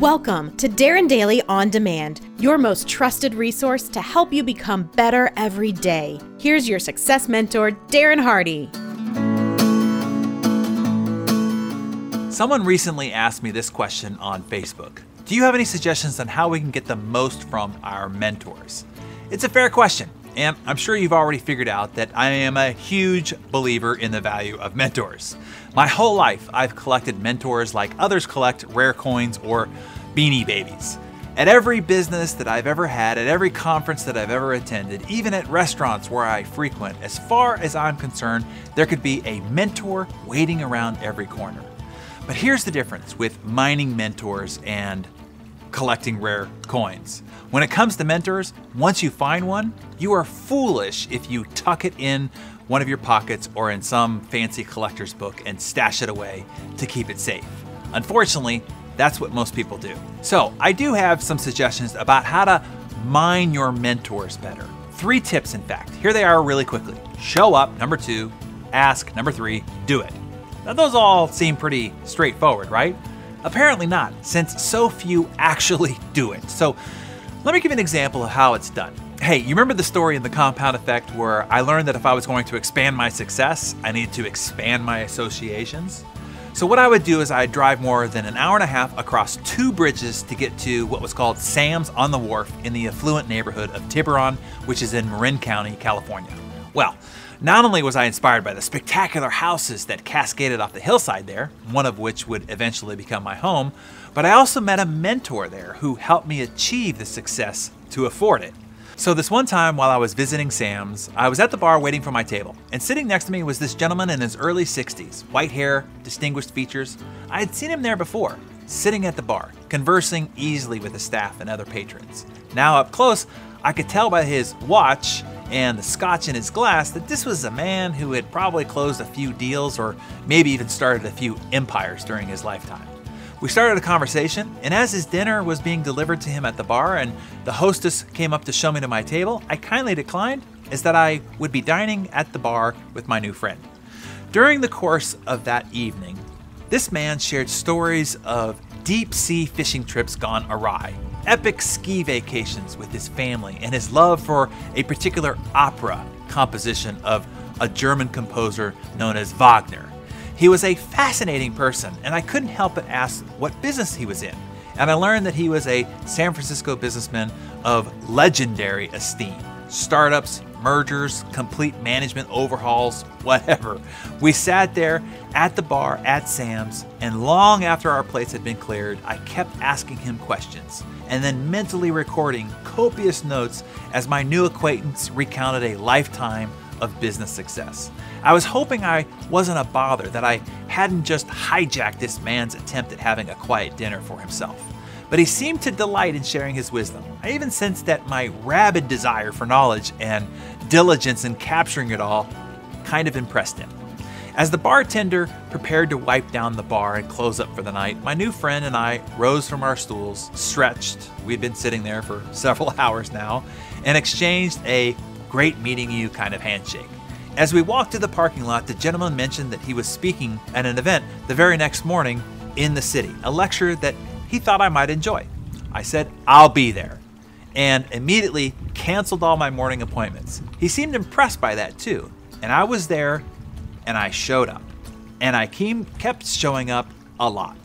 Welcome to Darren Daily On Demand, your most trusted resource to help you become better every day. Here's your success mentor, Darren Hardy. Someone recently asked me this question on Facebook Do you have any suggestions on how we can get the most from our mentors? It's a fair question, and I'm sure you've already figured out that I am a huge believer in the value of mentors. My whole life, I've collected mentors like others collect rare coins or beanie babies. At every business that I've ever had, at every conference that I've ever attended, even at restaurants where I frequent, as far as I'm concerned, there could be a mentor waiting around every corner. But here's the difference with mining mentors and collecting rare coins. When it comes to mentors, once you find one, you are foolish if you tuck it in one of your pockets or in some fancy collector's book and stash it away to keep it safe. Unfortunately, that's what most people do. So, I do have some suggestions about how to mine your mentors better. Three tips, in fact. Here they are really quickly show up, number two, ask, number three, do it. Now, those all seem pretty straightforward, right? Apparently not, since so few actually do it. So let me give you an example of how it's done. Hey, you remember the story in the compound effect where I learned that if I was going to expand my success, I needed to expand my associations? So, what I would do is I'd drive more than an hour and a half across two bridges to get to what was called Sam's on the Wharf in the affluent neighborhood of Tiburon, which is in Marin County, California. Well, not only was I inspired by the spectacular houses that cascaded off the hillside there, one of which would eventually become my home, but I also met a mentor there who helped me achieve the success to afford it. So, this one time while I was visiting Sam's, I was at the bar waiting for my table, and sitting next to me was this gentleman in his early 60s, white hair, distinguished features. I had seen him there before, sitting at the bar, conversing easily with the staff and other patrons. Now, up close, I could tell by his watch and the scotch in his glass that this was a man who had probably closed a few deals or maybe even started a few empires during his lifetime. We started a conversation, and as his dinner was being delivered to him at the bar and the hostess came up to show me to my table, I kindly declined as that I would be dining at the bar with my new friend. During the course of that evening, this man shared stories of deep sea fishing trips gone awry epic ski vacations with his family and his love for a particular opera composition of a German composer known as Wagner. He was a fascinating person, and I couldn't help but ask what business he was in. And I learned that he was a San Francisco businessman of legendary esteem. Startups, mergers, complete management overhauls, whatever. We sat there at the bar at Sam's, and long after our plates had been cleared, I kept asking him questions and then mentally recording copious notes as my new acquaintance recounted a lifetime of business success. I was hoping I wasn't a bother, that I hadn't just hijacked this man's attempt at having a quiet dinner for himself. But he seemed to delight in sharing his wisdom. I even sensed that my rabid desire for knowledge and diligence in capturing it all kind of impressed him. As the bartender prepared to wipe down the bar and close up for the night, my new friend and I rose from our stools, stretched, we'd been sitting there for several hours now, and exchanged a great meeting you kind of handshake. As we walked to the parking lot, the gentleman mentioned that he was speaking at an event the very next morning in the city, a lecture that he thought I might enjoy. I said, I'll be there, and immediately canceled all my morning appointments. He seemed impressed by that too, and I was there and I showed up. And I kept showing up a lot.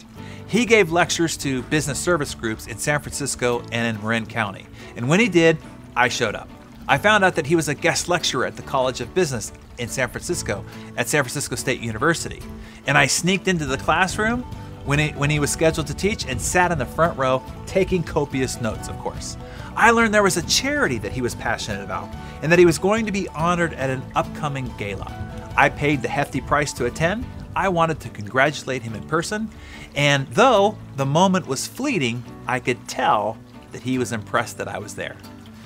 He gave lectures to business service groups in San Francisco and in Marin County. And when he did, I showed up. I found out that he was a guest lecturer at the College of Business in San Francisco at San Francisco State University. And I sneaked into the classroom when he, when he was scheduled to teach and sat in the front row taking copious notes, of course. I learned there was a charity that he was passionate about and that he was going to be honored at an upcoming gala. I paid the hefty price to attend. I wanted to congratulate him in person, and though the moment was fleeting, I could tell that he was impressed that I was there.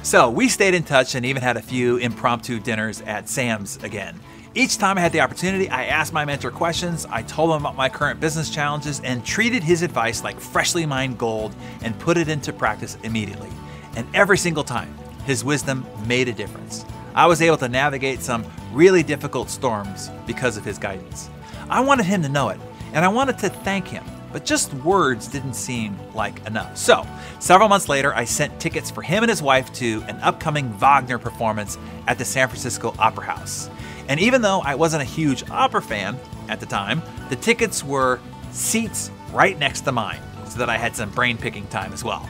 So we stayed in touch and even had a few impromptu dinners at Sam's again. Each time I had the opportunity, I asked my mentor questions, I told him about my current business challenges, and treated his advice like freshly mined gold and put it into practice immediately. And every single time, his wisdom made a difference. I was able to navigate some really difficult storms because of his guidance. I wanted him to know it, and I wanted to thank him. but just words didn't seem like enough. So, several months later, I sent tickets for him and his wife to an upcoming Wagner performance at the San Francisco Opera House. And even though I wasn't a huge opera fan at the time, the tickets were seats right next to mine, so that I had some brain picking time as well.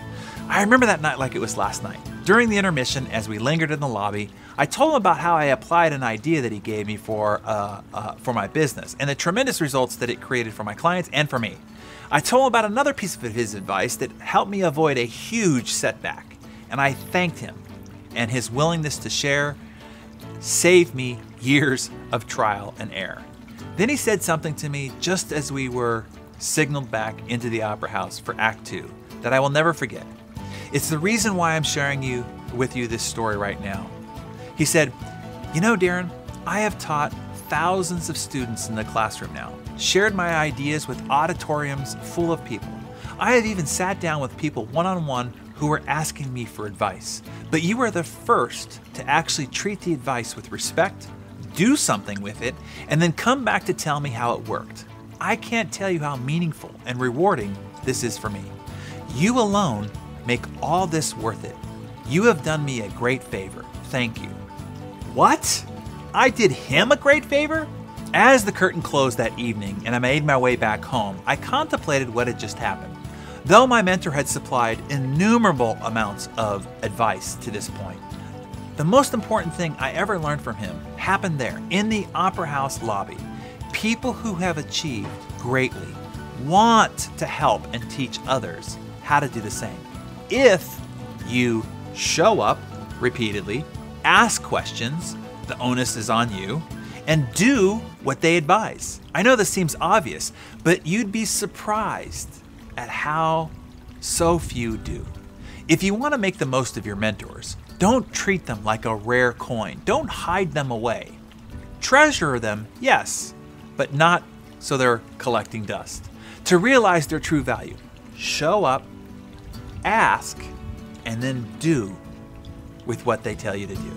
I remember that night like it was last night. During the intermission, as we lingered in the lobby, I told him about how I applied an idea that he gave me for uh, uh, for my business and the tremendous results that it created for my clients and for me. I told him about another piece of his advice that helped me avoid a huge setback, and I thanked him. And his willingness to share saved me years of trial and error. Then he said something to me just as we were signaled back into the opera house for Act Two that I will never forget. It's the reason why I'm sharing you with you this story right now. He said, You know, Darren, I have taught thousands of students in the classroom now, shared my ideas with auditoriums full of people. I have even sat down with people one on one who were asking me for advice. But you were the first to actually treat the advice with respect, do something with it, and then come back to tell me how it worked. I can't tell you how meaningful and rewarding this is for me. You alone make all this worth it. You have done me a great favor. Thank you. What? I did him a great favor? As the curtain closed that evening and I made my way back home, I contemplated what had just happened. Though my mentor had supplied innumerable amounts of advice to this point, the most important thing I ever learned from him happened there in the Opera House lobby. People who have achieved greatly want to help and teach others how to do the same. If you show up repeatedly, ask questions, the onus is on you, and do what they advise. I know this seems obvious, but you'd be surprised at how so few do. If you want to make the most of your mentors, don't treat them like a rare coin. Don't hide them away. Treasure them, yes, but not so they're collecting dust. To realize their true value, show up, ask, and then do with what they tell you to do.